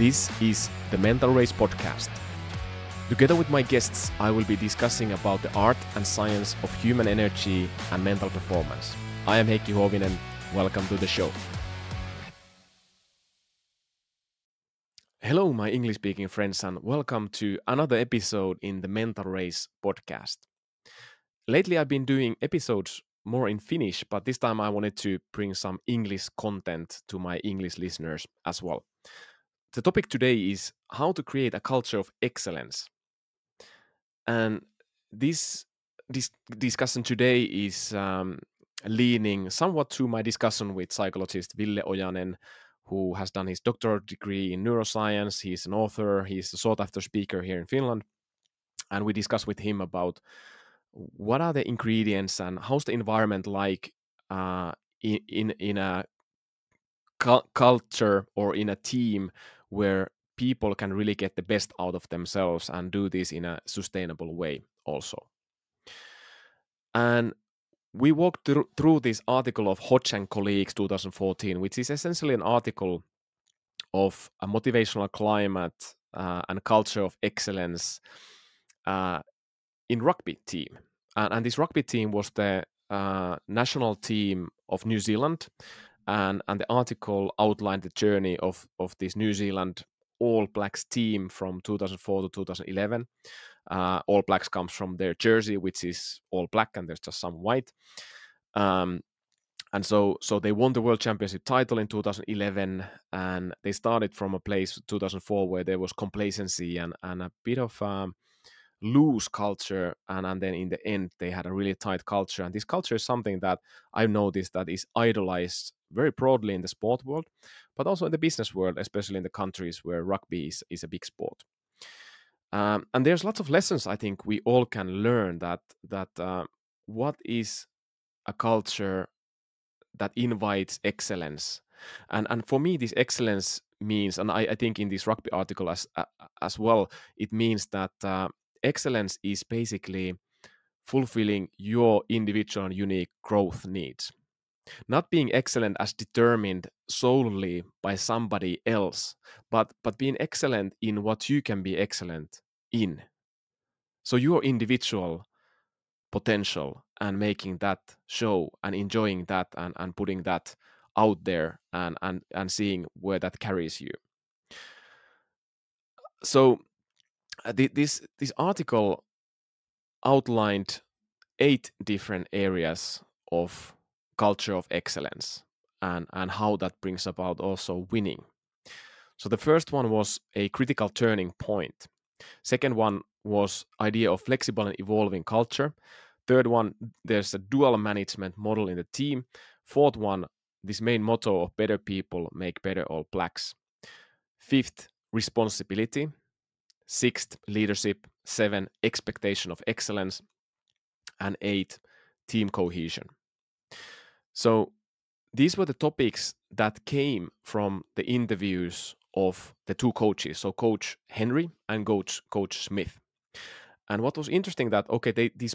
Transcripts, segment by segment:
This is the Mental Race Podcast. Together with my guests, I will be discussing about the art and science of human energy and mental performance. I am Heikki Huovinen. Welcome to the show. Hello, my English speaking friends, and welcome to another episode in the Mental Race podcast. Lately, I've been doing episodes more in Finnish, but this time I wanted to bring some English content to my English listeners as well. The topic today is how to create a culture of excellence. And this, this discussion today is um, leaning somewhat to my discussion with psychologist Ville Ojanen, who has done his doctorate degree in neuroscience. He's an author, he's a sought after speaker here in Finland. And we discussed with him about what are the ingredients and how's the environment like uh, in, in, in a cu- culture or in a team where people can really get the best out of themselves and do this in a sustainable way also. And we walked through, through this article of Hodge and colleagues 2014, which is essentially an article of a motivational climate uh, and culture of excellence uh, in rugby team. And, and, this rugby team was the uh, national team of New Zealand. And, and the article outlined the journey of, of this New Zealand All Blacks team from 2004 to 2011. Uh, all Blacks comes from their jersey, which is all black, and there's just some white. Um, and so, so they won the world championship title in 2011, and they started from a place 2004 where there was complacency and and a bit of um, loose culture, and and then in the end they had a really tight culture. And this culture is something that I've noticed that is idolized very broadly in the sport world, but also in the business world, especially in the countries where rugby is, is a big sport. Um, and there's lots of lessons I think we all can learn that that uh, what is a culture that invites excellence, and and for me this excellence means, and I, I think in this rugby article as uh, as well, it means that uh, excellence is basically fulfilling your individual unique growth needs. Not being excellent as determined solely by somebody else but but being excellent in what you can be excellent in. So your individual potential and making that show and enjoying that and, and putting that out there and, and and seeing where that carries you. So uh, this this article outlined eight different areas of culture of excellence and, and how that brings about also winning. So the first one was a critical turning point. Second one was idea of flexible and evolving culture. Third one, there's a dual management model in the team. Fourth one, this main motto of better people make better all blacks. Fifth, responsibility. Sixth, leadership. Seven, expectation of excellence. And eight, team cohesion. So these were the topics that came from the interviews of the two coaches, so Coach Henry and Coach Coach Smith. And what was interesting that okay, they these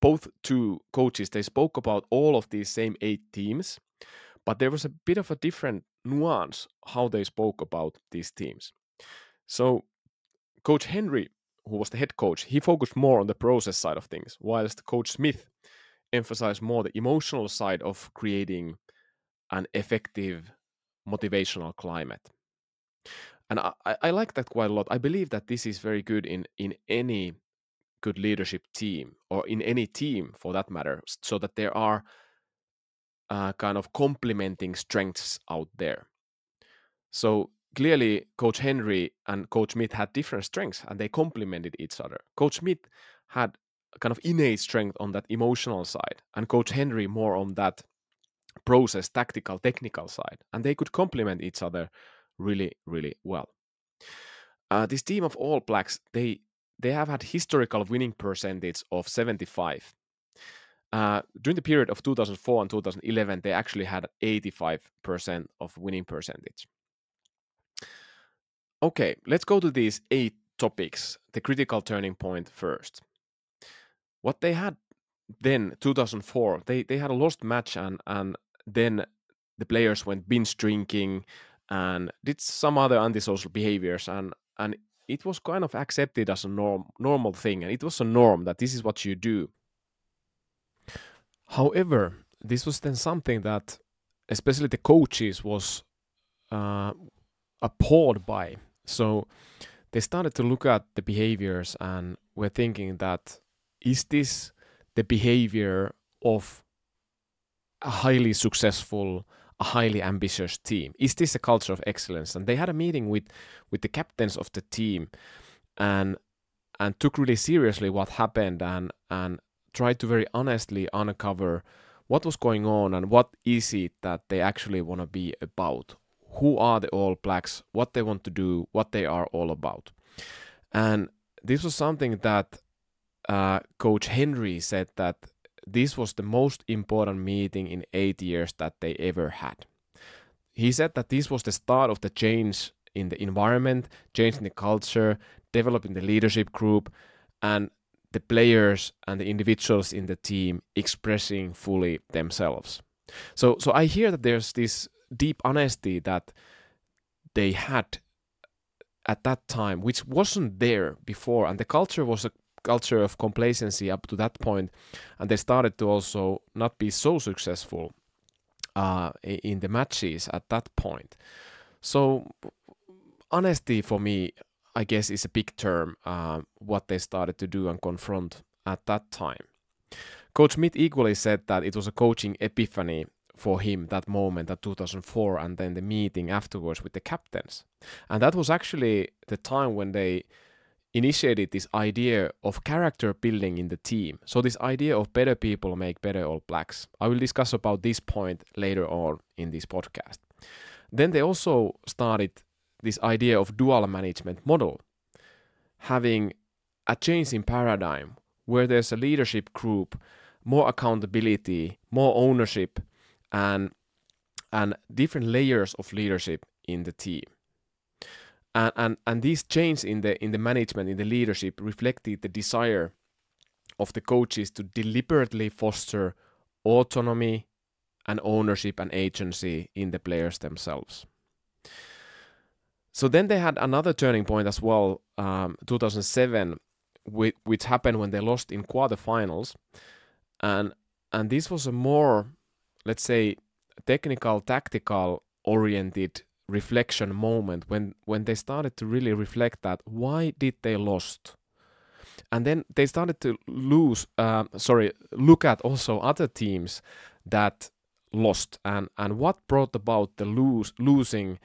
both two coaches they spoke about all of these same eight teams, but there was a bit of a different nuance how they spoke about these teams. So Coach Henry, who was the head coach, he focused more on the process side of things, whilst Coach Smith emphasized more the emotional side of creating an effective motivational climate. And I, I like that quite a lot. I believe that this is very good in, in any good leadership team or in any team for that matter, so that there are uh, kind of complementing strengths out there. So clearly, Coach Henry and Coach Smith had different strengths and they complemented each other. Coach Smith had kind of innate strength on that emotional side, and Coach Henry more on that process, tactical, technical side, and they could complement each other really, really well. Uh, this team of All Blacks, they they have had historical winning percentage of 75. Uh, during the period of 2004 and 2011, they actually had 85% of winning percentage. Okay, let's go to these eight topics, the critical turning point first. What they had then 2004 they they had a lost match and and then the players went binge drinking and did some other antisocial behaviors and and it was kind of accepted as a norm normal thing and it was a norm that this is what you do. However this was then something that especially the coaches was uh, appalled by so they started to look at the behaviors and were thinking that is this the behavior of a highly successful a highly ambitious team? Is this a culture of excellence? And they had a meeting with with the captains of the team and and took really seriously what happened and and tried to very honestly uncover what was going on and what is it that they actually want to be about who are the all blacks what they want to do what they are all about and this was something that uh, coach henry said that this was the most important meeting in eight years that they ever had. He said that this was the start of the change in the environment, change in the culture, developing the leadership group, and the players and the individuals in the team expressing fully themselves. So, so I hear that there's this deep honesty that they had at that time, which wasn't there before, and the culture was a culture of complacency up to that point, and they started to also not be so successful uh, in the matches at that point. So honesty for me, I guess, is a big term. Uh, what they started to do and confront at that time. Coach Smith equally said that it was a coaching epiphany for him that moment at 2004 and then the meeting afterwards with the captains. And that was actually the time when they initiated this idea of character building in the team. So this idea of better people make better All Blacks. I will discuss about this point later on in this podcast. Then they also started this idea of dual management model, having a change in paradigm where there's a leadership group, more accountability, more ownership, and and different layers of leadership in the team. And and and these changes in the in the management in the leadership reflected the desire of the coaches to deliberately foster autonomy and ownership and agency in the players themselves. So then they had another turning point as well um, 2007 which, which happened when they lost in quarterfinals. And and this was a more let's say technical tactical oriented reflection moment when when they started to really reflect that why did they lost? And then they started to lose uh, sorry look at also other teams that lost and and what brought about the lose losing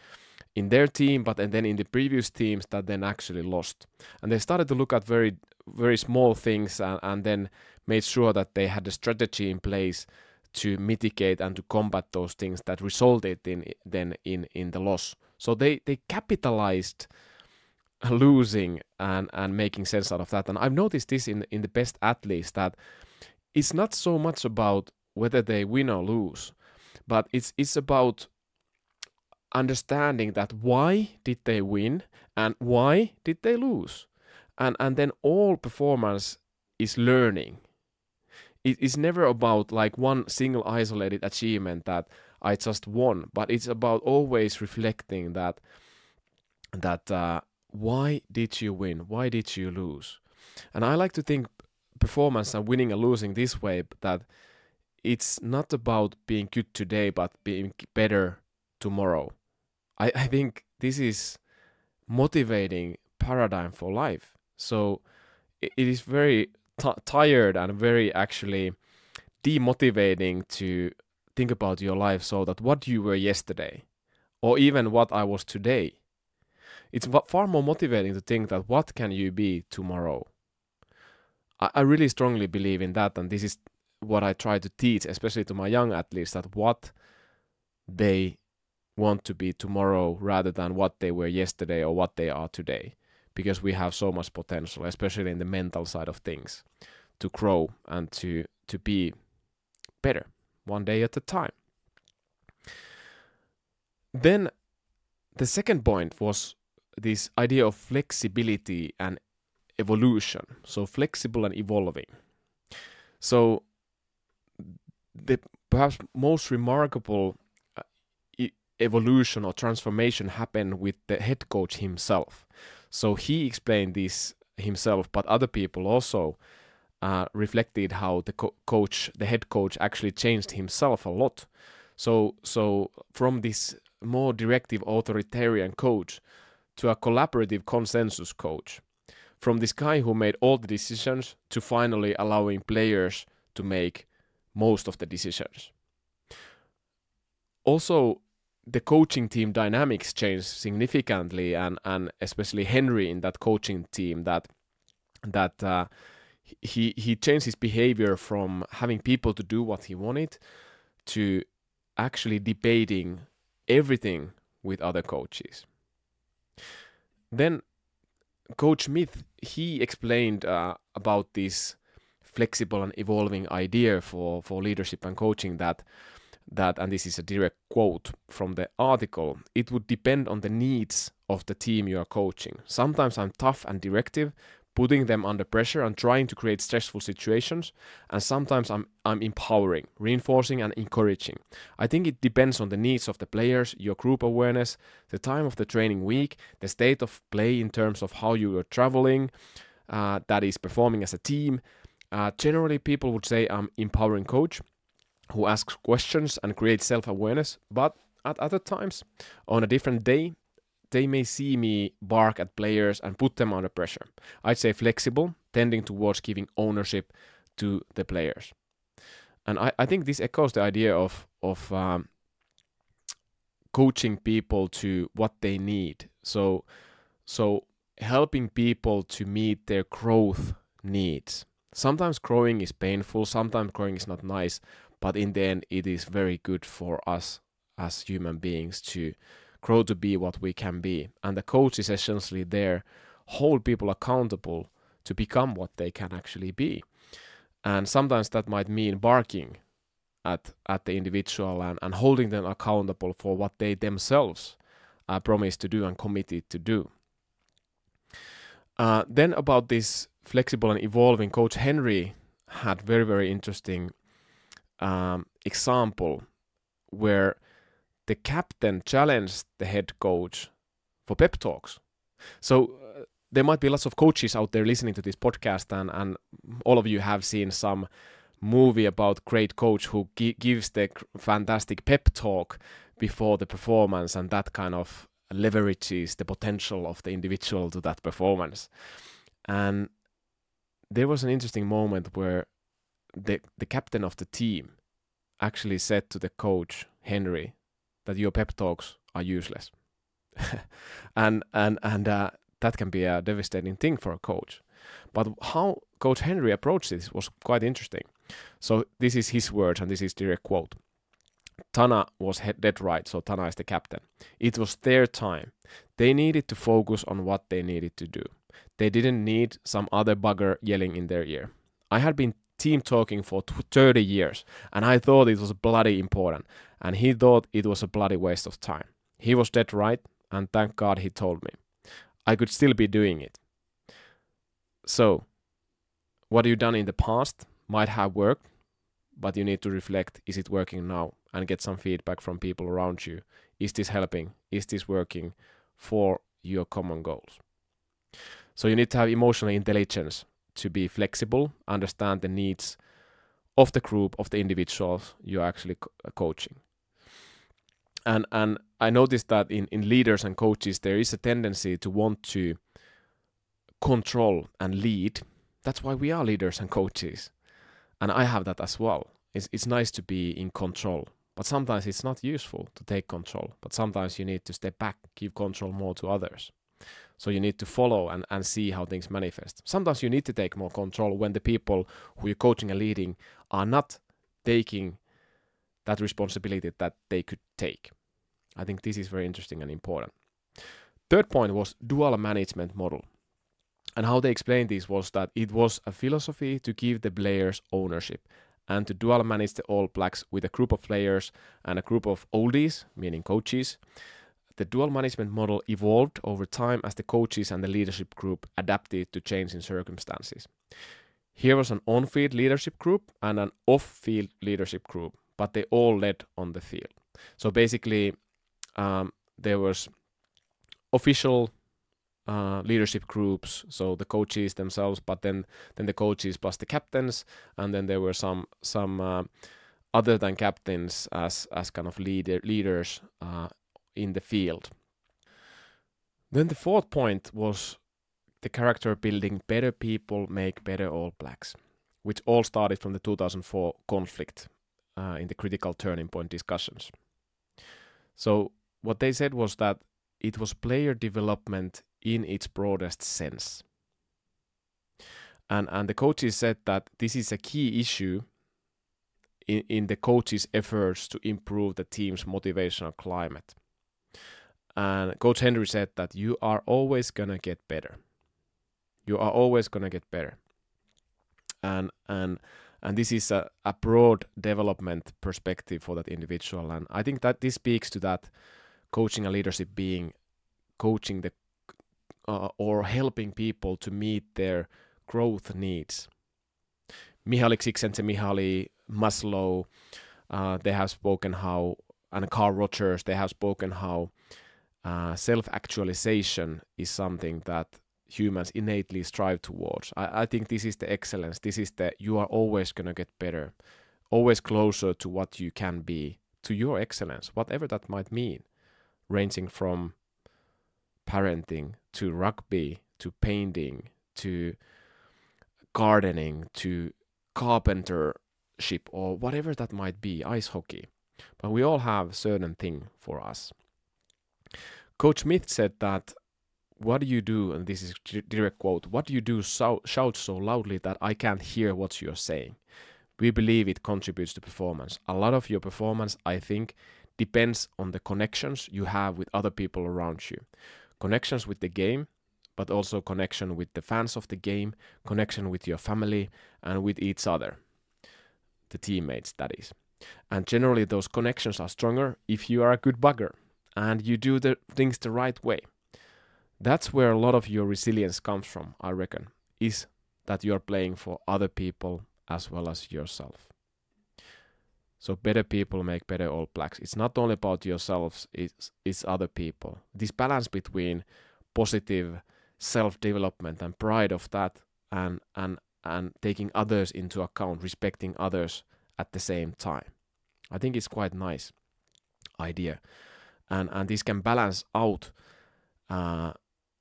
in their team but and then in the previous teams that then actually lost. And they started to look at very very small things and, and then made sure that they had a strategy in place to mitigate and to combat those things that resulted in then in in the loss. So they they capitalized losing and and making sense out of that. And I've noticed this in in the best athletes that it's not so much about whether they win or lose, but it's it's about understanding that why did they win and why did they lose, and and then all performance is learning it is never about like one single isolated achievement that I just won, but it's about always reflecting that that uh, why did you win? Why did you lose? And I like to think performance and winning and losing this way that it's not about being good today, but being better tomorrow. I, I think this is motivating paradigm for life. So it is very t- tired and very actually demotivating to think about your life so that what you were yesterday or even what I was today. It's far more motivating to think that what can you be tomorrow. I, I really strongly believe in that, and this is what I try to teach, especially to my young athletes, that what they want to be tomorrow rather than what they were yesterday or what they are today because we have so much potential, especially in the mental side of things, to grow and to to be better one day at a time. Then the second point was this idea of flexibility and evolution. So flexible and evolving. So the perhaps most remarkable uh, evolution or transformation happened with the head coach himself. So he explained this himself, but other people also uh, reflected how the co- coach, the head coach, actually changed himself a lot. So, so from this more directive authoritarian coach to a collaborative consensus coach, from this guy who made all the decisions to finally allowing players to make most of the decisions. Also, the coaching team dynamics changed significantly, and and especially Henry in that coaching team that that uh, he he changed his behavior from having people to do what he wanted to actually debating everything with other coaches. Then Coach Smith he explained uh, about this flexible and evolving idea for for leadership and coaching that that and this is a direct quote from the article it would depend on the needs of the team you are coaching sometimes i'm tough and directive putting them under pressure and trying to create stressful situations and sometimes I'm I'm empowering, reinforcing and encouraging. I think it depends on the needs of the players, your group awareness, the time of the training week, the state of play in terms of how you are traveling, uh, that is performing as a team. Uh, generally, people would say I'm empowering coach who asks questions and creates self-awareness, but at other times, on a different day, they may see me bark at players and put them under pressure. I'd say flexible, tending towards giving ownership to the players. And I, I think this echoes the idea of of um, coaching people to what they need. So so helping people to meet their growth needs. Sometimes growing is painful, sometimes growing is not nice, but in the end it is very good for us as human beings to grow to be what we can be. And the coach is essentially there, hold people accountable to become what they can actually be. And sometimes that might mean barking at, at the individual and, and holding them accountable for what they themselves uh, promised to do and committed to do. Uh, then about this flexible and evolving, Coach Henry had very very interesting um, example where the captain challenged the head coach for pep talks. So uh, there might be lots of coaches out there listening to this podcast, and, and all of you have seen some movie about great coach who gi- gives the fantastic pep talk before the performance, and that kind of leverages the potential of the individual to that performance. And there was an interesting moment where the the captain of the team actually said to the coach Henry that your pep talks are useless. and and and uh, that can be a devastating thing for a coach. But how Coach Henry approached this was quite interesting. So this is his words, and this is direct quote. Tana was dead right, so Tana is the captain. It was their time. They needed to focus on what they needed to do. They didn't need some other bugger yelling in their ear. I had been team talking for 30 years, and I thought it was bloody important, and he thought it was a bloody waste of time. He was dead right, and thank God he told me. I could still be doing it. So, what you've done in the past might have worked, but you need to reflect is it working now and get some feedback from people around you. Is this helping? Is this working for your common goals? So, you need to have emotional intelligence to be flexible, understand the needs of the group, of the individuals you're actually co- uh, coaching. And and I noticed that in, in leaders and coaches there is a tendency to want to control and lead. That's why we are leaders and coaches. And I have that as well. It's it's nice to be in control. But sometimes it's not useful to take control. But sometimes you need to step back, give control more to others. So you need to follow and, and see how things manifest. Sometimes you need to take more control when the people who you're coaching and leading are not taking that responsibility that they could take. I think this is very interesting and important. Third point was dual management model. And how they explained this was that it was a philosophy to give the players ownership and to dual manage the All Blacks with a group of players and a group of oldies, meaning coaches, the dual management model evolved over time as the coaches and the leadership group adapted to changing circumstances. Here was an on field leadership group and an off field leadership group, but they all led on the field. So basically, um, there was official uh, leadership groups, so the coaches themselves, but then then the coaches plus the captains, and then there were some some uh, other than captains as as kind of leader leaders uh, in the field. Then the fourth point was the character building. Better people make better All Blacks, which all started from the 2004 conflict uh, in the critical turning point discussions. So what they said was that it was player development in its broadest sense. And, and the coaches said that this is a key issue in, in the coaches' efforts to improve the team's motivational climate. And Coach Henry said that you are always going to get better. You are always going to get better. And, and, and this is a, a broad development perspective for that individual. And I think that this speaks to that coaching and leadership being coaching the uh, or helping people to meet their growth needs. Mihaly Csikszentmihalyi, Maslow, uh, they have spoken how, and Carl Rogers, they have spoken how uh, self-actualization is something that humans innately strive towards. I, I think this is the excellence. This is the you are always gonna get better, always closer to what you can be, to your excellence, whatever that might mean, ranging from parenting to rugby to painting to gardening to carpentership or whatever that might be, ice hockey. But we all have certain thing for us. Coach Smith said that what do you do and this is direct quote what do you do so, shout so loudly that i can't hear what you're saying? We believe it contributes to performance. A lot of your performance i think depends on the connections you have with other people around you. Connections with the game, but also connection with the fans of the game, connection with your family, and with each other, the teammates, that is. And generally, those connections are stronger if you are a good bugger and you do the things the right way. That's where a lot of your resilience comes from, I reckon, is that you're playing for other people as well as yourself. So better people make better All Blacks. It's not only about yourselves; it's it's other people. This balance between positive self-development and pride of that, and and and taking others into account, respecting others at the same time. I think it's quite nice idea, and and this can balance out uh,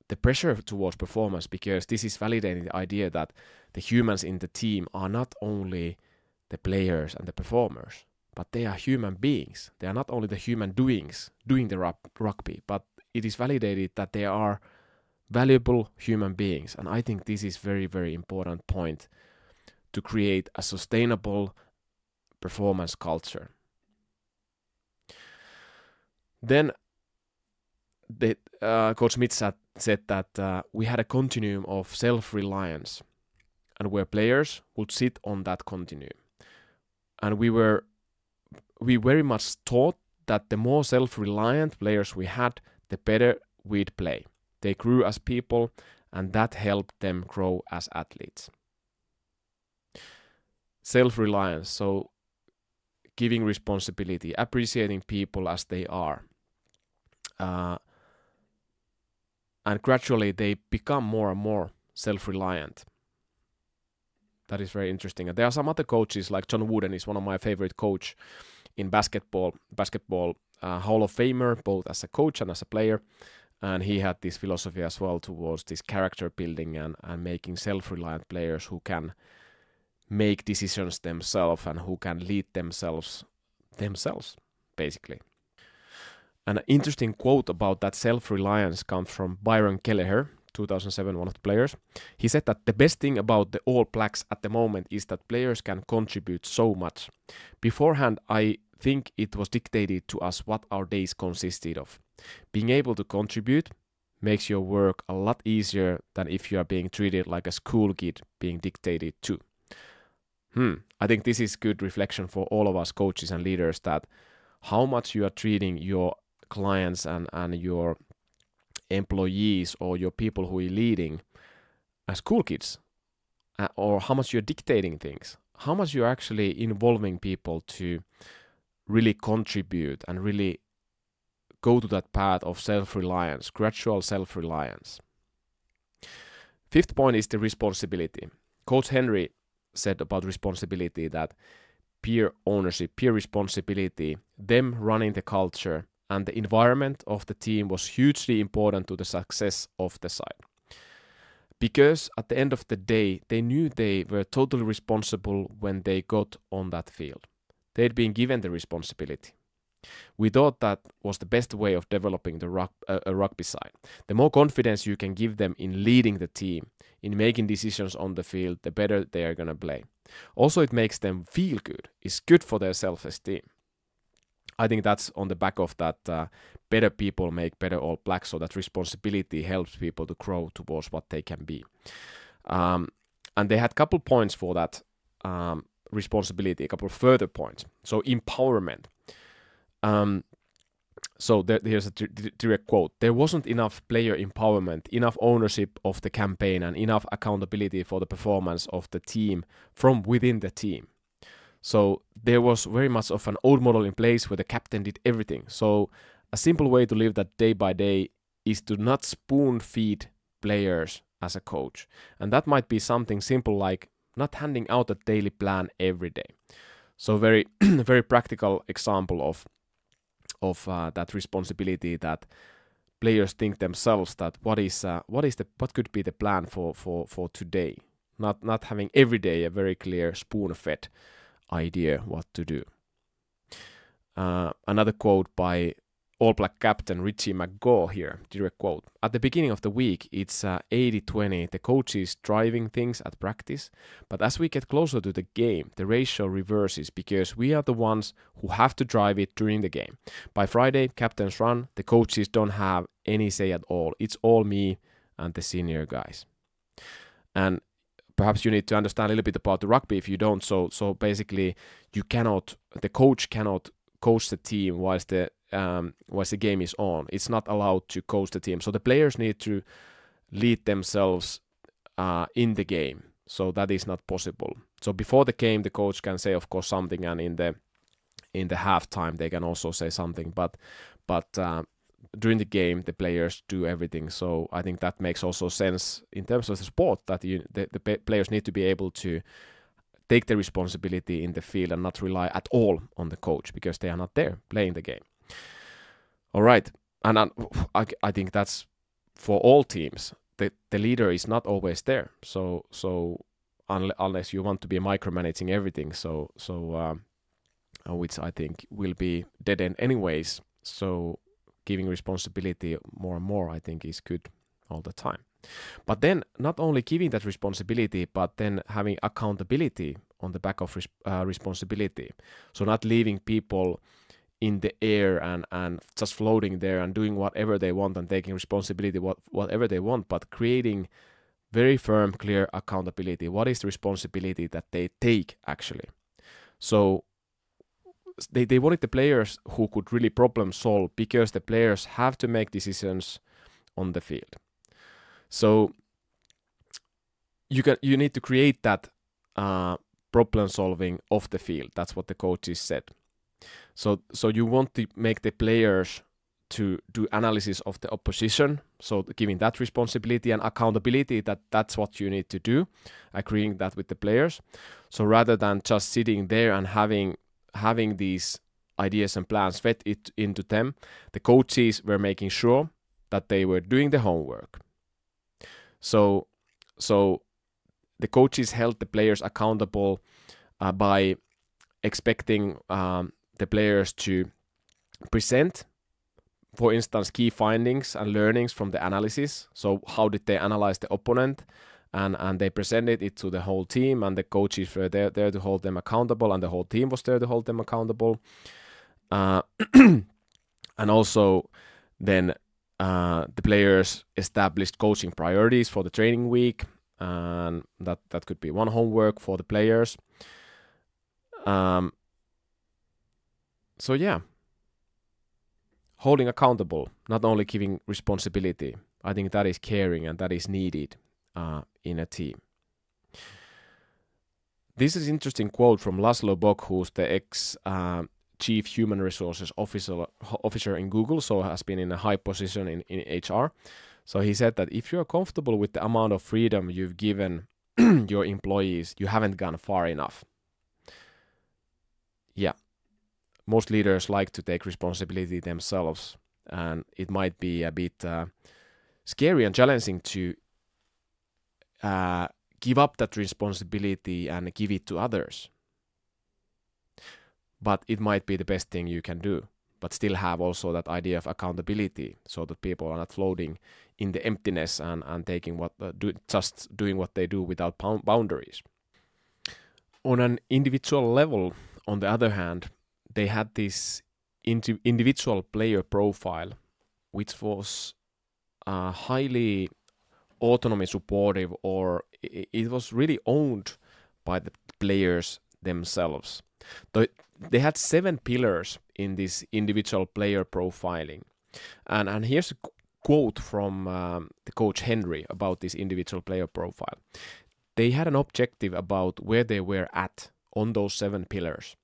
the pressure towards performance because this is validating the idea that the humans in the team are not only the players and the performers, but they are human beings. They are not only the human doings doing the rugby, but it is validated that they are valuable human beings. And I think this is very, very important point to create a sustainable performance culture. Then the, uh, Coach Smith said, said that uh, we had a continuum of self-reliance and where players would sit on that continuum and we were we very much thought that the more self-reliant players we had, the better we'd play. They grew as people, and that helped them grow as athletes. Self-reliance, so giving responsibility, appreciating people as they are. Uh, and gradually they become more and more self-reliant that is very interesting. And there are some other coaches like John Wooden is one of my favorite coach in basketball, basketball uh, Hall of Famer, both as a coach and as a player. And he had this philosophy as well towards this character building and, and making self-reliant players who can make decisions themselves and who can lead themselves themselves, basically. An interesting quote about that self-reliance comes from Byron Kelleher, 2007, one of the players. He said that the best thing about the All Blacks at the moment is that players can contribute so much. Beforehand, I think it was dictated to us what our days consisted of. Being able to contribute makes your work a lot easier than if you are being treated like a school kid being dictated to. Hmm, I think this is good reflection for all of us coaches and leaders that how much you are treating your clients and, and your employees or your people who are leading as cool kids uh, or how much you're dictating things how much you're actually involving people to really contribute and really go to that path of self-reliance, gradual self-reliance. Fifth point is the responsibility. Coach Henry said about responsibility that peer ownership, peer responsibility, them running the culture and the environment of the team was hugely important to the success of the side. Because at the end of the day, they knew they were totally responsible when they got on that field. They'd been given the responsibility. We thought that was the best way of developing the rug, uh, a rugby side. The more confidence you can give them in leading the team, in making decisions on the field, the better they are going to play. Also, it makes them feel good. It's good for their self esteem. I think that's on the back of that uh, better people make better All Blacks, so that responsibility helps people to grow towards what they can be. Um, and they had a couple points for that um, responsibility, a couple further points. So empowerment. Um, so there, here's a direct quote there wasn't enough player empowerment enough ownership of the campaign and enough accountability for the performance of the team from within the team so there was very much of an old model in place where the captain did everything. So a simple way to live that day by day is to not spoon feed players as a coach. And that might be something simple like not handing out a daily plan every day. So very very practical example of of uh, that responsibility that players think themselves that what is uh, what is the what could be the plan for for for today? Not not having every day a very clear spoon fed idea what to do uh, another quote by all Black captain Richie McCaw here, direct quote. At the beginning of the week, it's 80 uh, 20. The coach is driving things at practice. But as we get closer to the game, the ratio reverses because we are the ones who have to drive it during the game. By Friday, captains run, the coaches don't have any say at all. It's all me and the senior guys. And perhaps you need to understand a little bit about the rugby if you don't. So, so basically, you cannot, the coach cannot coach the team whilst the um, once the game is on. It's not allowed to coach the team. So the players need to lead themselves uh, in the game. So that is not possible. So before the game, the coach can say, of course, something, and in the in the halftime they can also say something. But but uh, during the game, the players do everything. So I think that makes also sense in terms of the sport that you, the, the players need to be able to take the responsibility in the field and not rely at all on the coach because they are not there playing the game. All right, and I, I think that's for all teams. The the leader is not always there. So so unless you want to be micromanaging everything, so so um, which I think will be dead end anyways. So giving responsibility more and more, I think, is good all the time. But then not only giving that responsibility, but then having accountability on the back of res- uh, responsibility. So not leaving people in the air and and just floating there and doing whatever they want and taking responsibility what whatever they want but creating very firm clear accountability what is the responsibility that they take actually so they, they wanted the players who could really problem solve because the players have to make decisions on the field. So you can you need to create that uh, problem solving off the field. That's what the coaches said. So so you want to make the players to do analysis of the opposition. So giving that responsibility and accountability that that's what you need to do agreeing that with the players. So rather than just sitting there and having having these ideas and plans fed it into them the coaches were making sure that they were doing the homework. So so the coaches held the players accountable uh, by expecting um, the players to present for instance key findings and learnings from the analysis. So how did they analyze the opponent and and they presented it to the whole team and the coaches were there, there to hold them accountable and the whole team was there to hold them accountable. Uh, and also then uh, the players established coaching priorities for the training week and that that could be one homework for the players. Um, so yeah. Holding accountable not only giving responsibility. I think that is caring and that is needed uh, in a team this is interesting quote from Laszlo Bock, who's the ex uh, chief human resources officer officer in Google, so has been in a high position in, in HR. So he said that if you're comfortable with the amount of freedom you've given your employees, you haven't gone far enough. Yeah, most leaders like to take responsibility themselves, and it might be a bit uh, scary and challenging to uh, give up that responsibility and give it to others. But it might be the best thing you can do, but still have also that idea of accountability so that people are not floating in the emptiness and, and taking what uh, do, just doing what they do without boundaries. On an individual level, on the other hand, they had this individual player profile, which was uh, highly autonomy supportive, or it was really owned by the players themselves. They had seven pillars in this individual player profiling, and and here's a quote from um, the coach Henry about this individual player profile. They had an objective about where they were at on those seven pillars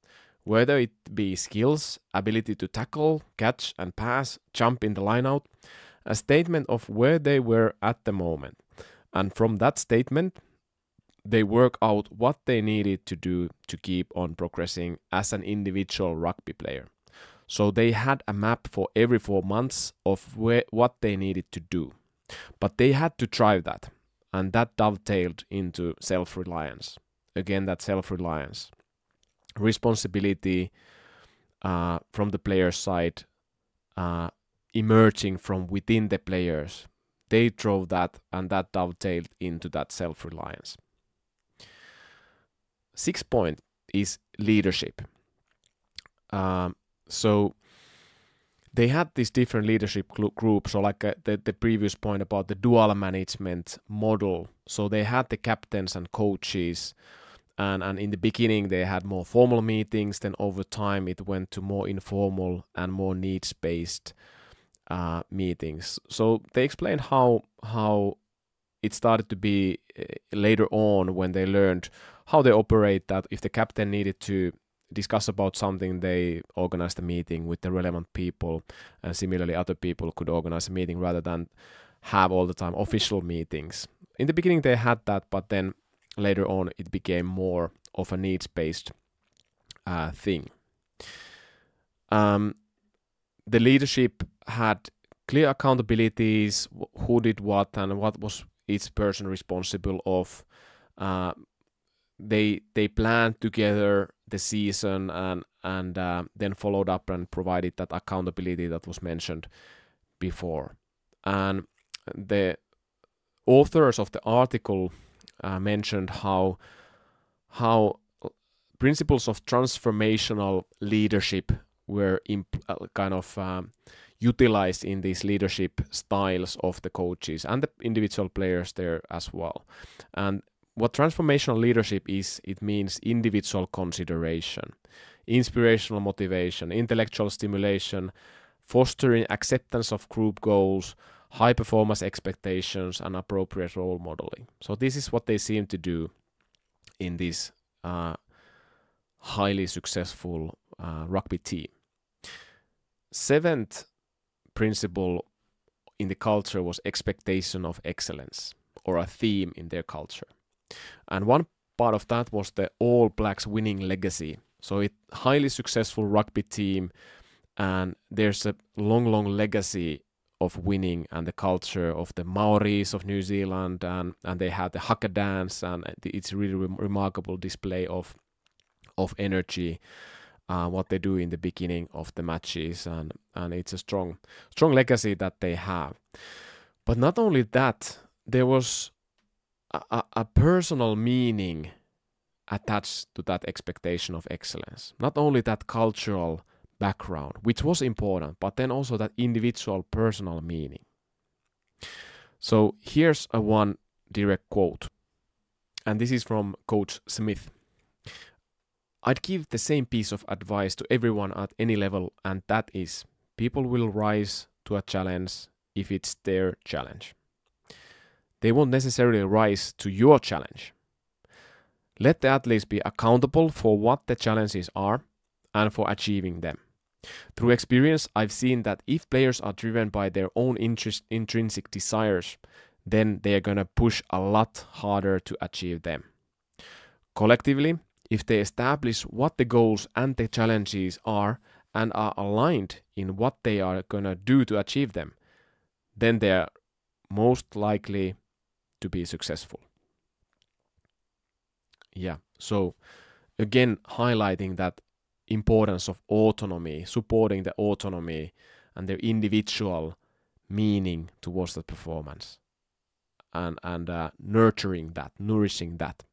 whether it be skills, ability to tackle, catch and pass, jump in the lineout, a statement of where they were at the moment. And from that statement, they work out what they needed to do to keep on progressing as an individual rugby player. So they had a map for every four months of where, what they needed to do. But they had to drive that, and that dovetailed into self reliance. Again, that self reliance responsibility uh, from the players' side uh, emerging from within the players. They drove that, and that dovetailed into that self reliance. Sixth point is leadership. Um, so they had these different leadership groups. So, like uh, the, the previous point about the dual management model. So, they had the captains and coaches and and in the beginning they had more formal meetings then over time it went to more informal and more needs based uh, meetings so they explained how how it started to be uh, later on when they learned how they operate that if the captain needed to discuss about something they organized a meeting with the relevant people and similarly other people could organize a meeting rather than have all the time official meetings in the beginning they had that but then later on it became more of a needs based uh, thing. Um, the leadership had clear accountabilities, who did what, and what was each person responsible of. Uh, they they planned together the season and and uh, then followed up and provided that accountability that was mentioned before. And the authors of the article uh, mentioned how how principles of transformational leadership were imp- uh, kind of um, utilized in these leadership styles of the coaches and the individual players there as well. And what transformational leadership is, it means individual consideration, inspirational motivation, intellectual stimulation, fostering acceptance of group goals, high performance expectations, and appropriate role modeling. So, this is what they seem to do in this uh, highly successful uh, rugby team. Seventh principle in the culture was expectation of excellence, or a theme in their culture. And one part of that was the All Blacks winning legacy. So, it highly successful rugby team, and there's a long, long legacy of winning and the culture of the Maoris of New Zealand and and they had the haka dance and it's really re- remarkable display of of energy uh, what they do in the beginning of the matches and and it's a strong strong legacy that they have but not only that there was a, a, personal meaning attached to that expectation of excellence not only that cultural background, which was important, but then also that individual personal meaning. So here's a one direct quote, and this is from Coach Smith. I'd give the same piece of advice to everyone at any level, and that is people will rise to a challenge if it's their challenge. They won't necessarily rise to your challenge. Let the athletes be accountable for what the challenges are and for achieving them. Through experience, I've seen that if players are driven by their own interest, intrinsic desires, then they are going to push a lot harder to achieve them. Collectively, if they establish what the goals and the challenges are and are aligned in what they are going to do to achieve them, then they are most likely to be successful. Yeah, so again, highlighting that importance of autonomy, supporting the autonomy and their individual meaning towards the performance and, and uh, nurturing that, nourishing that.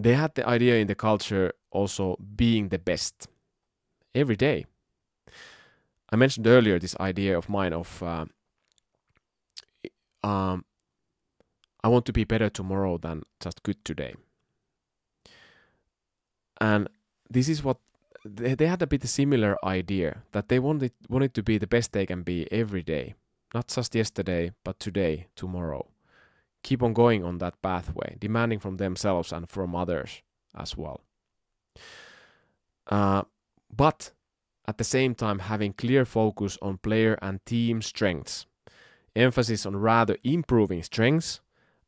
They had the idea in the culture also being the best every day. I mentioned earlier this idea of mine of uh, um, I want to be better tomorrow than just good today. And this is what they, they had a bit similar idea that they wanted wanted to be the best they can be every day, not just yesterday, but today, tomorrow. Keep on going on that pathway, demanding from themselves and from others as well. Uh, but at the same time, having clear focus on player and team strengths, emphasis on rather improving strengths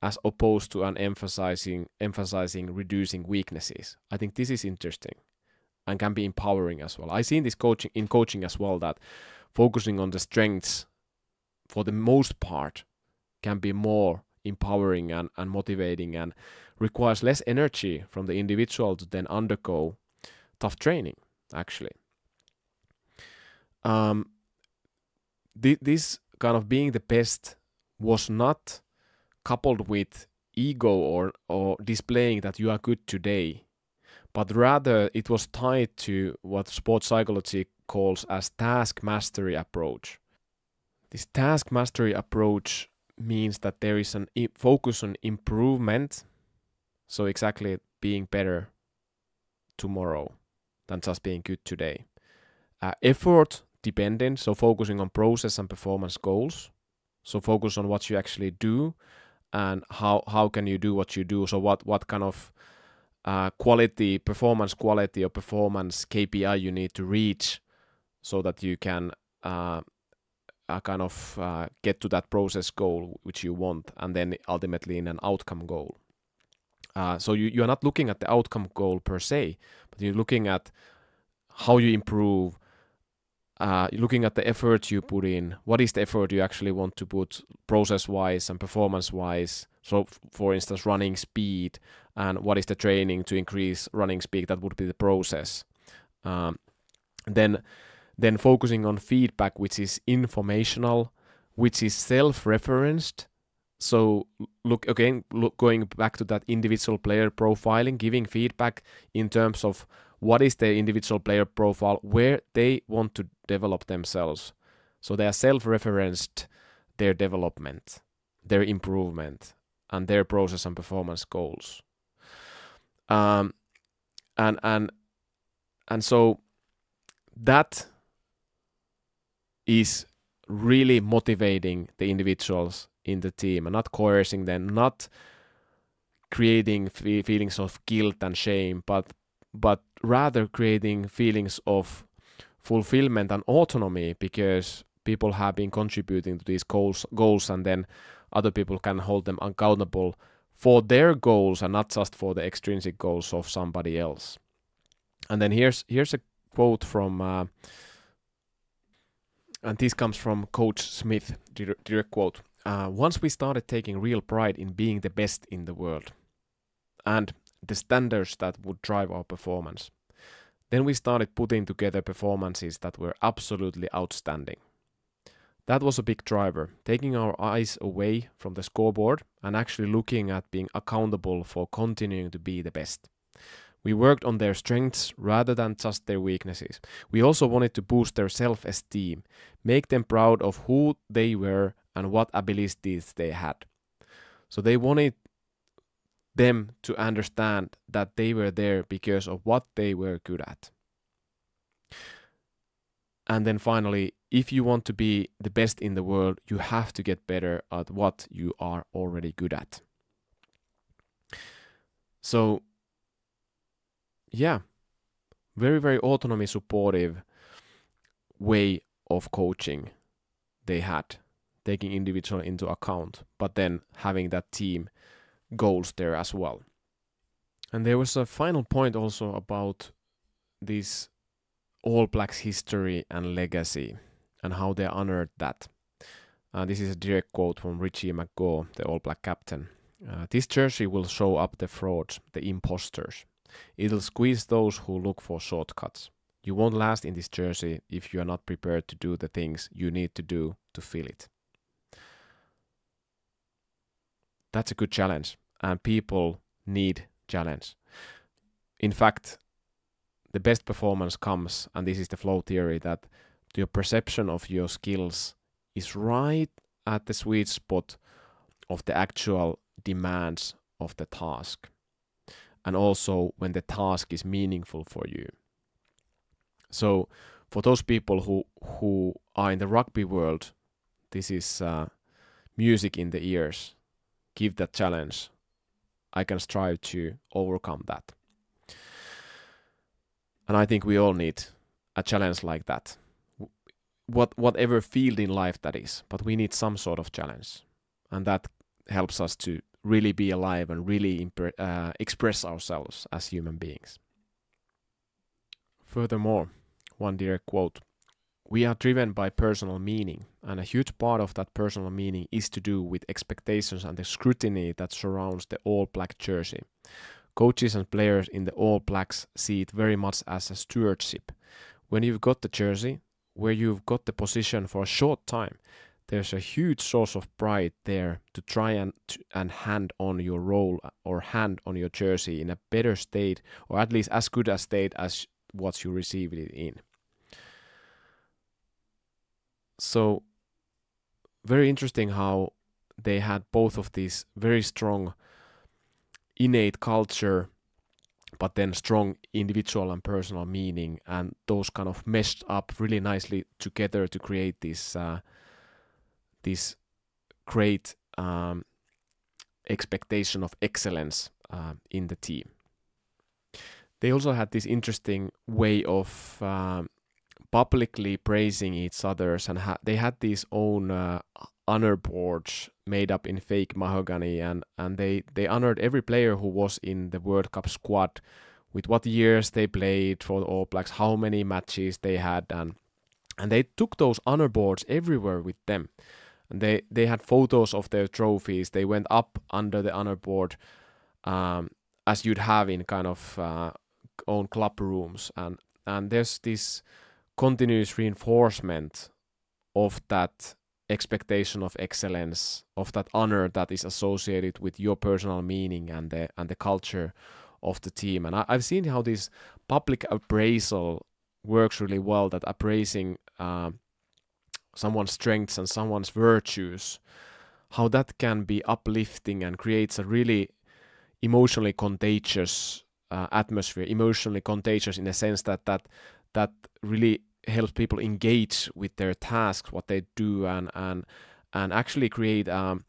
as opposed to an emphasizing emphasizing reducing weaknesses. I think this is interesting and can be empowering as well. I see in this coaching in coaching as well that focusing on the strengths for the most part can be more empowering and, and motivating and requires less energy from the individual to then undergo tough training actually um, th- this kind of being the best was not coupled with ego or or displaying that you are good today but rather it was tied to what sports psychology calls as task mastery approach. This task mastery approach means that there is an focus on improvement, so exactly being better tomorrow than just being good today. Uh, effort dependent, so focusing on process and performance goals. So focus on what you actually do and how how can you do what you do. So what what kind of uh, quality, performance quality or performance KPI you need to reach so that you can uh, uh, kind of uh, get to that process goal which you want and then ultimately in an outcome goal. Uh, so you, you are not looking at the outcome goal per se, but you're looking at how you improve, uh, looking at the effort you put in. What is the effort you actually want to put process wise and performance wise? So, f- for instance, running speed and what is the training to increase running speed? That would be the process. Um, then, then focusing on feedback, which is informational, which is self-referenced. So, look again, look, going back to that individual player profiling, giving feedback in terms of what is the individual player profile, where they want to develop themselves. So they are self-referenced their development, their improvement, and their process and performance goals. Um, and and and so that is really motivating the individuals in the team and not coercing them, not creating feelings of guilt and shame, but but rather creating feelings of fulfillment and autonomy because people have been contributing to these goals goals and then other people can hold them accountable for their goals and not just for the extrinsic goals of somebody else. And then here's here's a quote from uh, and this comes from Coach Smith, direct quote. Uh, Once we started taking real pride in being the best in the world and the standards that would drive our performance, then we started putting together performances that were absolutely outstanding. That was a big driver, taking our eyes away from the scoreboard and actually looking at being accountable for continuing to be the best. We worked on their strengths rather than just their weaknesses. We also wanted to boost their self esteem, make them proud of who they were and what abilities they had. So they wanted them to understand that they were there because of what they were good at. And then finally, if you want to be the best in the world, you have to get better at what you are already good at. So, yeah, very very autonomy supportive way of coaching they had taking individual into account but then having that team goals there as well. And there was a final point also about this all blacks history and legacy and how they honored that. Uh, this is a direct quote from Richie McCaw the all black captain. Uh, this jersey will show up the frauds the imposters It'll squeeze those who look for shortcuts. You won't last in this jersey if you are not prepared to do the things you need to do to fill it. That's a good challenge, and people need challenge. In fact, the best performance comes, and this is the flow theory, that your perception of your skills is right at the sweet spot of the actual demands of the task and also when the task is meaningful for you. So for those people who who are in the rugby world, this is uh, music in the ears. Give that challenge. I can strive to overcome that. And I think we all need a challenge like that. What whatever field in life that is, but we need some sort of challenge, and that helps us to really be alive and really uh, express ourselves as human beings. Furthermore, one direct quote We are driven by personal meaning, and a huge part of that personal meaning is to do with expectations and the scrutiny that surrounds the all black jersey. Coaches and players in the All Blacks see it very much as a stewardship. When you've got the jersey, where you've got the position for a short time, there's a huge source of pride there to try and and hand on your role or hand on your jersey in a better state or at least as good a state as what you received it in. So very interesting how they had both of these very strong innate culture but then strong individual and personal meaning and those kind of meshed up really nicely together to create this uh, this great um, expectation of excellence uh, in the team. They also had this interesting way of um, publicly praising each others, and ha- they had these own uh, honor boards made up in fake mahogany, and and they they honored every player who was in the World Cup squad with what years they played for the All Blacks, how many matches they had, and and they took those honor boards everywhere with them they they had photos of their trophies. They went up under the honor board, um, as you'd have in kind of uh, own club rooms, and and there's this continuous reinforcement of that expectation of excellence, of that honor that is associated with your personal meaning and the and the culture of the team. And I, have seen how this public appraisal works really well. That appraising. Uh, someone's strengths and someone's virtues, how that can be uplifting and creates a really emotionally contagious uh, atmosphere, emotionally contagious in the sense that that that really helps people engage with their tasks, what they do, and and and actually create um,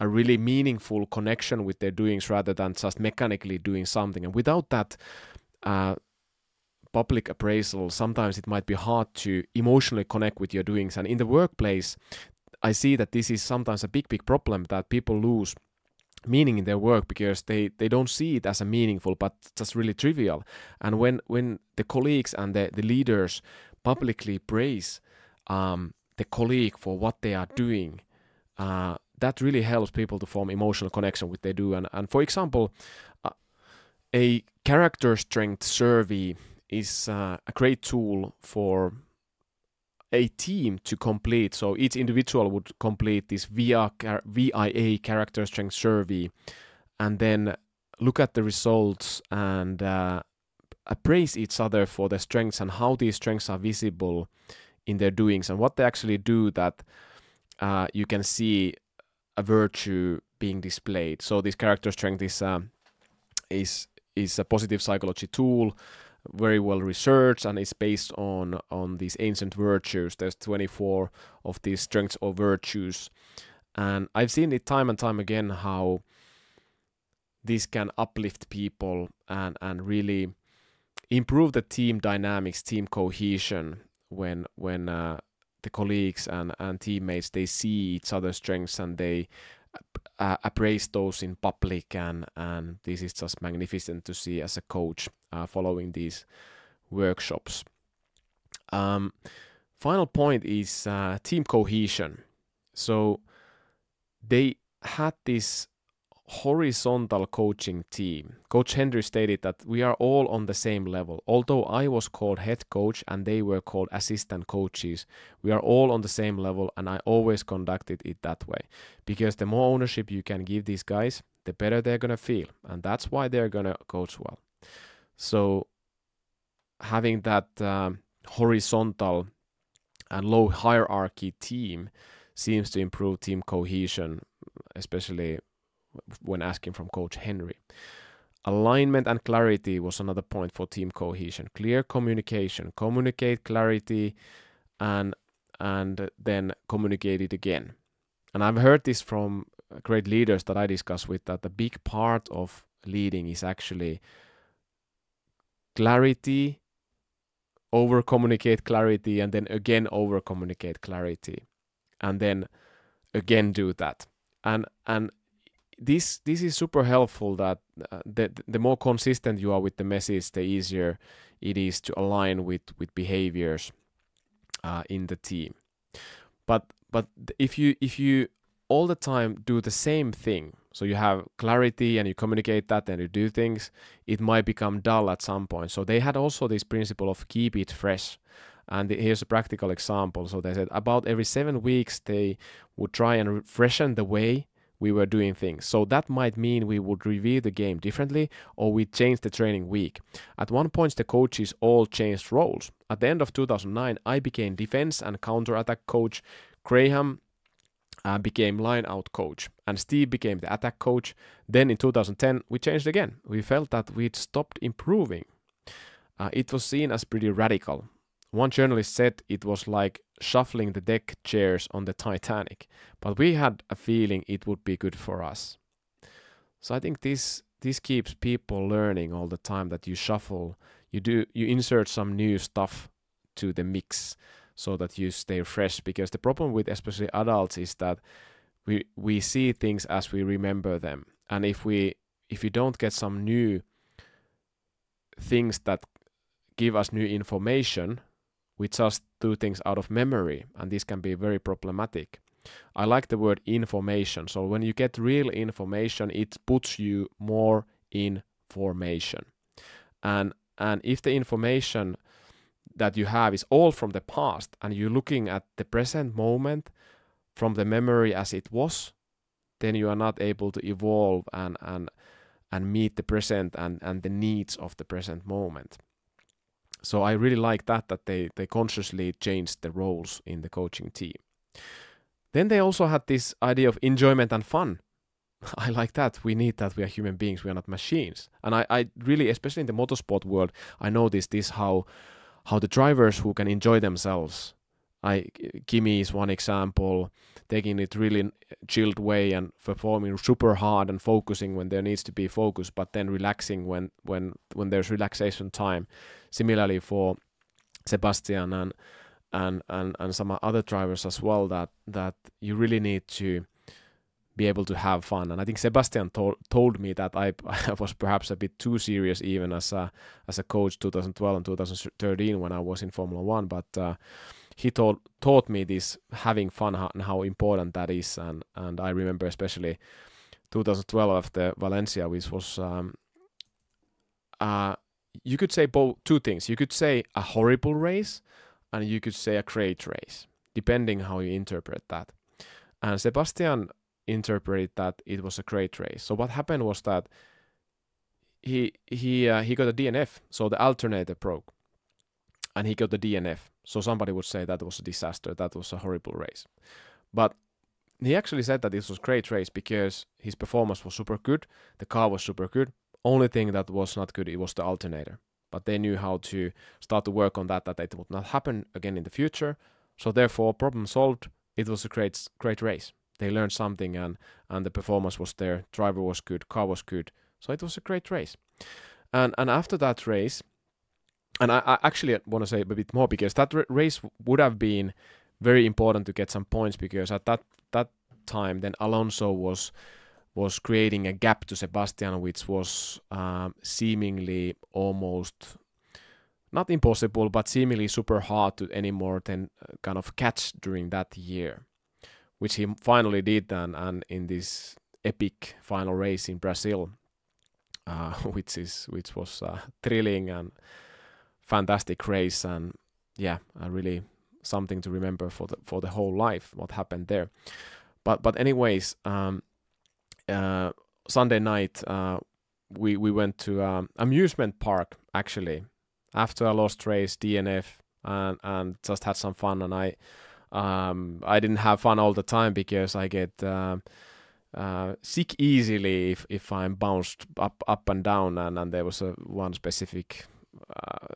a really meaningful connection with their doings rather than just mechanically doing something. And without that, uh, public appraisal, sometimes it might be hard to emotionally connect with your doings. And in the workplace, I see that this is sometimes a big, big problem that people lose meaning in their work because they, they don't see it as a meaningful but just really trivial. And when when the colleagues and the, the leaders publicly praise um, the colleague for what they are doing, uh, that really helps people to form emotional connection with they do. And, and for example, a character strength survey is uh, a great tool for a team to complete. So each individual would complete this VIA, VIA character strength survey and then look at the results and uh, appraise each other for their strengths and how these strengths are visible in their doings and what they actually do that uh, you can see a virtue being displayed. So this character strength is uh, is is a positive psychology tool very well researched and it's based on on these ancient virtues. There's 24 of these strengths or virtues, and I've seen it time and time again how this can uplift people and and really improve the team dynamics, team cohesion when when uh, the colleagues and, and teammates they see each other's strengths and they uh, appraise those in public and and this is just magnificent to see as a coach uh, following these workshops. Um, final point is uh, team cohesion. So they had this horizontal coaching team. Coach Henry stated that we are all on the same level. Although I was called head coach and they were called assistant coaches, we are all on the same level and I always conducted it that way. Because the more ownership you can give these guys, the better they're going to feel. And that's why they're going to coach well. So having that um, horizontal and low hierarchy team seems to improve team cohesion, especially when asking from Coach Henry. Alignment and clarity was another point for team cohesion. Clear communication, communicate clarity, and and then communicate it again. And I've heard this from great leaders that I discuss with that the big part of leading is actually clarity, over communicate clarity, and then again over communicate clarity, and then again do that. And and this this is super helpful that uh, the the more consistent you are with the message the easier it is to align with with behaviors uh, in the team. But but if you if you all the time do the same thing so you have clarity and you communicate that and you do things it might become dull at some point. So they had also this principle of keep it fresh. And here's a practical example. So they said about every seven weeks they would try and freshen the way we were doing things. So that might mean we would review the game differently or we change the training week. At one point, the coaches all changed roles. At the end of 2009, I became defense and counter attack coach. Graham uh, became line out coach and Steve became the attack coach. Then in 2010, we changed again. We felt that we'd stopped improving. Uh, it was seen as pretty radical. One journalist said it was like shuffling the deck chairs on the Titanic, but we had a feeling it would be good for us. So I think this this keeps people learning all the time that you shuffle, you do you insert some new stuff to the mix so that you stay fresh because the problem with especially adults is that we we see things as we remember them and if we if you don't get some new things that give us new information we just do things out of memory, and this can be very problematic. I like the word information. So when you get real information, it puts you more in formation. And and if the information that you have is all from the past and you're looking at the present moment from the memory as it was, then you are not able to evolve and and and meet the present and, and the needs of the present moment so I really like that that they they consciously changed the roles in the coaching team. Then they also had this idea of enjoyment and fun. I like that. We need that. We are human beings. We are not machines. And I, I really, especially in the motorsport world, I noticed this how how the drivers who can enjoy themselves. I Kimi is one example, taking it really chilled way and performing super hard and focusing when there needs to be focus, but then relaxing when when when there's relaxation time. Similarly for Sebastian and and and and some other drivers as well that that you really need to be able to have fun. And i think sebastian told told me that i i was perhaps a bit too serious even as a as a coach 2012 and 2013 when i was in formula 1 but uh, he told taught me this having fun and how important that is and and i remember especially 2012 after valencia which was um, uh, you could say both two things. You could say a horrible race, and you could say a great race, depending how you interpret that. And Sebastian interpreted that it was a great race. So what happened was that he he uh, he got a DNF, so the alternator broke, and he got the DNF. So somebody would say that was a disaster, that was a horrible race, but he actually said that this was a great race because his performance was super good, the car was super good, only thing that was not good it was the alternator. But they knew how to start to work on that that it would not happen again in the future. So therefore, problem solved. It was a great great race. They learned something and and the performance was there. Driver was good, car was good. So it was a great race. And and after that race, and I, I actually want to say a bit more because that r- race would have been very important to get some points because at that that time then Alonso was was creating a gap to Sebastian, which was um, seemingly almost not impossible, but seemingly super hard to anymore than uh, kind of catch during that year, which he finally did. And, and in this epic final race in Brazil, uh, which is which was uh, thrilling and fantastic race, and yeah, really something to remember for the for the whole life what happened there. But but anyways, um, uh, Sunday night uh, we we went to um, amusement park actually after a lost race DNF and and just had some fun and I um, I didn't have fun all the time because I get uh, uh, sick easily if, if I'm bounced up up and down and, and there was a one specific uh,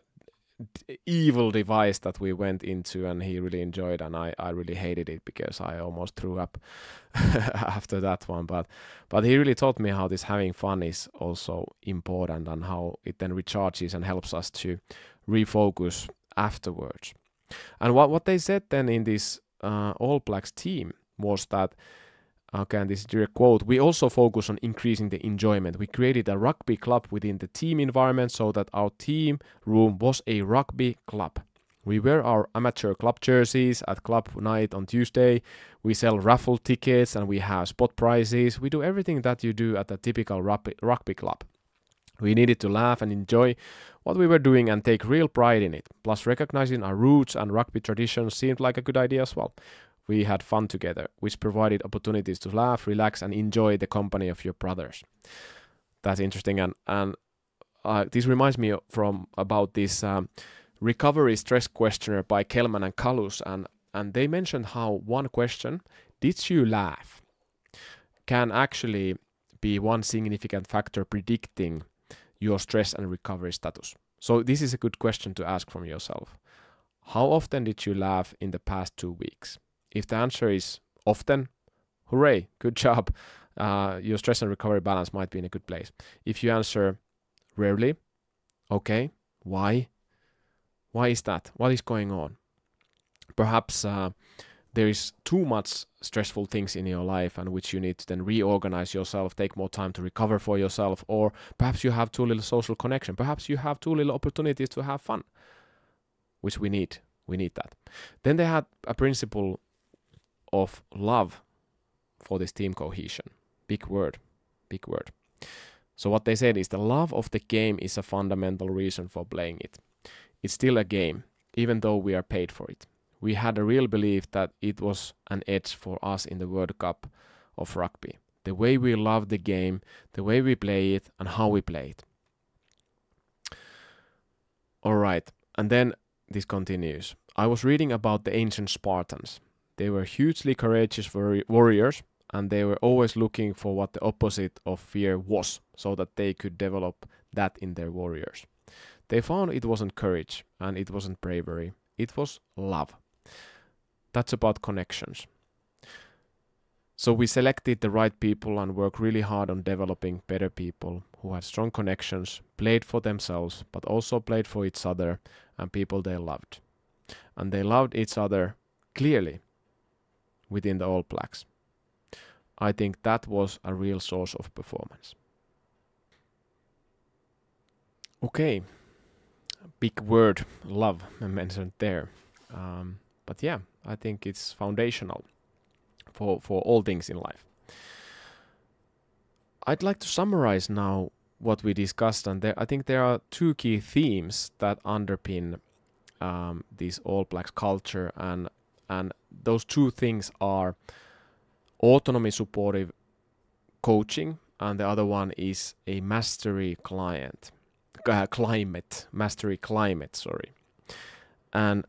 evil device that we went into and he really enjoyed and I, I really hated it because I almost threw up after that one. But but he really taught me how this having fun is also important and how it then recharges and helps us to refocus afterwards. And what what they said then in this uh, All Blacks team was that Okay, and this is direct quote. We also focus on increasing the enjoyment. We created a rugby club within the team environment so that our team room was a rugby club. We wear our amateur club jerseys at club night on Tuesday. We sell raffle tickets and we have spot prizes. We do everything that you do at a typical rugby, rugby club. We needed to laugh and enjoy what we were doing and take real pride in it. Plus, recognizing our roots and rugby traditions seemed like a good idea as well we had fun together, which provided opportunities to laugh, relax, and enjoy the company of your brothers. That's interesting, and and uh, this reminds me from about this um, recovery stress questionnaire by Kellmann and Kallus, and and they mentioned how one question, "Did you laugh?" can actually be one significant factor predicting your stress and recovery status. So this is a good question to ask from yourself. How often did you laugh in the past two weeks? If the answer is often, hooray, good job. Uh, your stress and recovery balance might be in a good place. If you answer rarely, okay, why? Why is that? What is going on? Perhaps uh, there is too much stressful things in your life and which you need to then reorganize yourself, take more time to recover for yourself, or perhaps you have too little social connection. Perhaps you have too little opportunities to have fun, which we need. We need that. Then they had a principle of love for this team cohesion. Big word, big word. So, what they said is the love of the game is a fundamental reason for playing it. It's still a game, even though we are paid for it. We had a real belief that it was an edge for us in the World Cup of rugby. The way we love the game, the way we play it, and how we play it. All right, and then this continues. I was reading about the ancient Spartans. They were hugely courageous warriors and they were always looking for what the opposite of fear was so that they could develop that in their warriors. They found it wasn't courage and it wasn't bravery, it was love. That's about connections. So we selected the right people and worked really hard on developing better people who had strong connections, played for themselves, but also played for each other and people they loved. And they loved each other clearly within the All Blacks. I think that was a real source of performance. Okay, big word, love, mentioned there. Um, but yeah, I think it's foundational for, for all things in life. I'd like to summarize now what we discussed, and there, I think there are two key themes that underpin um, this All Blacks culture and and those two things are autonomy supportive coaching and the other one is a mastery client uh, climate mastery climate sorry. And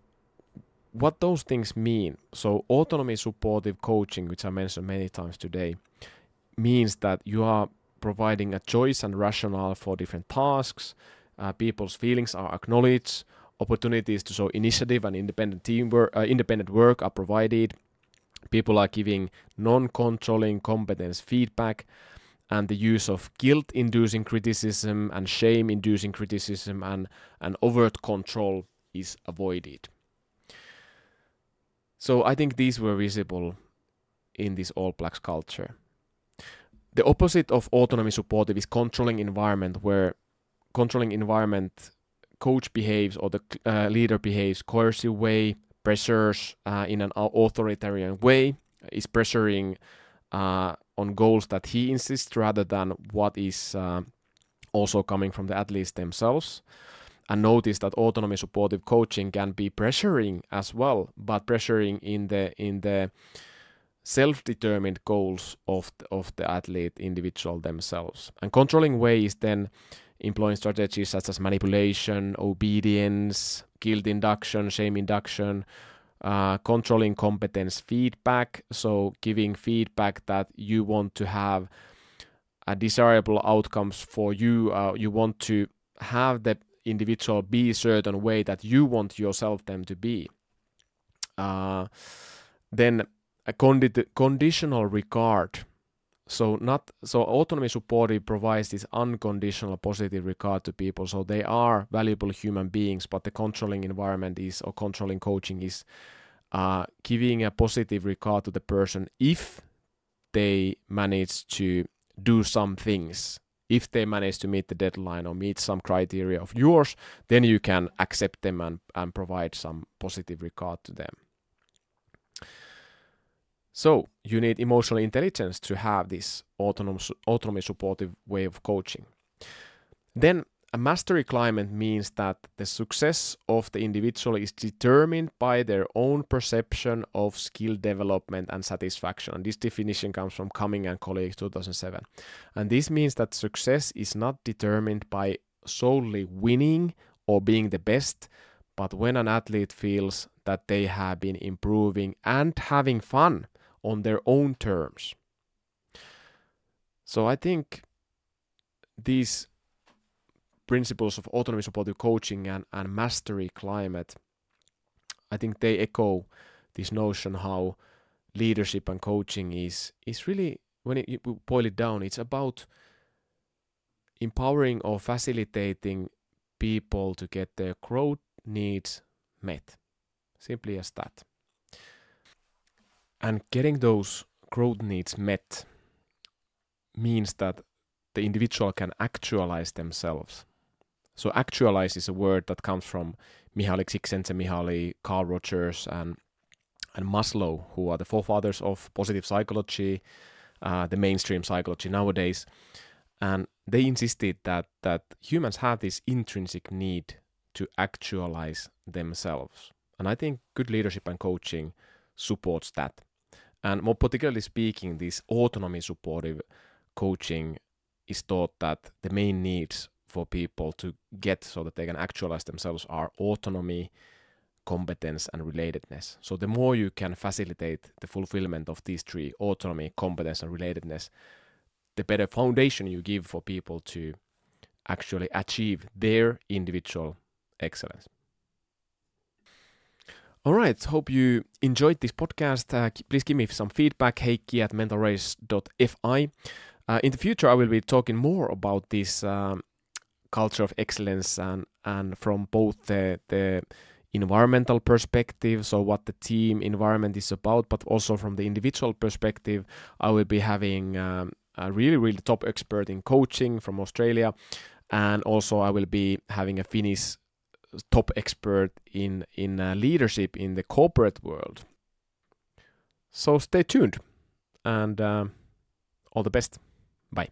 what those things mean so autonomy supportive coaching which i mentioned many times today means that you are providing a choice and rationale for different tasks uh, people's feelings are acknowledged opportunities to show initiative and independent teamwork, uh, independent work are provided. People are giving non-controlling competence feedback, and the use of guilt inducing criticism and shame inducing criticism and, and overt control is avoided. So I think these were visible in this All Blacks culture. The opposite of autonomy supportive is controlling environment, where controlling environment coach behaves or the uh, leader behaves coercive way, pressures uh, in an authoritarian way, is pressuring uh, on goals that he insists rather than what is uh, also coming from the athletes themselves. And notice that autonomy supportive coaching can be pressuring as well, but pressuring in the in the self-determined goals of the, of the athlete individual themselves. And controlling way is then employing strategies such as manipulation, obedience, guilt induction, shame induction, uh, controlling competence feedback. So giving feedback that you want to have desirable outcomes for you. Uh, you want to have the individual be a certain way that you want yourself them to be. Uh, then a condi- conditional regard. So not so autonomy supportive provides this unconditional positive regard to people. So they are valuable human beings, but the controlling environment is or controlling coaching is uh, giving a positive regard to the person if they manage to do some things if they manage to meet the deadline or meet some criteria of yours, then you can accept them and, and provide some positive regard to them. So you need emotional intelligence to have this autonomous, autonomy supportive way of coaching. Then a mastery climate means that the success of the individual is determined by their own perception of skill development and satisfaction. And this definition comes from Cumming and colleagues 2007. And this means that success is not determined by solely winning or being the best, but when an athlete feels that they have been improving and having fun on their own terms. So I think these principles of autonomy supportive coaching and, and mastery climate, I think they echo this notion how leadership and coaching is is really when it, you boil it down, it's about empowering or facilitating people to get their growth needs met. Simply as that. And getting those growth needs met means that the individual can actualize themselves so actualize is a word that comes from Mihaly Csikszentmihalyi, Carl Rogers, and and Maslow, who are the forefathers of positive psychology, uh, the mainstream psychology nowadays. And they insisted that that humans have this intrinsic need to actualize themselves. And I think good leadership and coaching supports that. And more particularly speaking, this autonomy supportive coaching is taught that the main needs for people to get so that they can actualize themselves are autonomy, competence, and relatedness. So the more you can facilitate the fulfillment of these three autonomy, competence, and relatedness, the better foundation you give for people to actually achieve their individual excellence. All right, hope you enjoyed this podcast. Uh, please give me some feedback, heikki at mentalrace.fi. Uh, in the future, I will be talking more about this um, culture of excellence and and from both the the environmental perspective, so what the team environment is about, but also from the individual perspective, I will be having um, a really really top expert in coaching from Australia, and also I will be having a Finnish top expert in in uh, leadership in the corporate world. So stay tuned, and uh, all the best. Bye.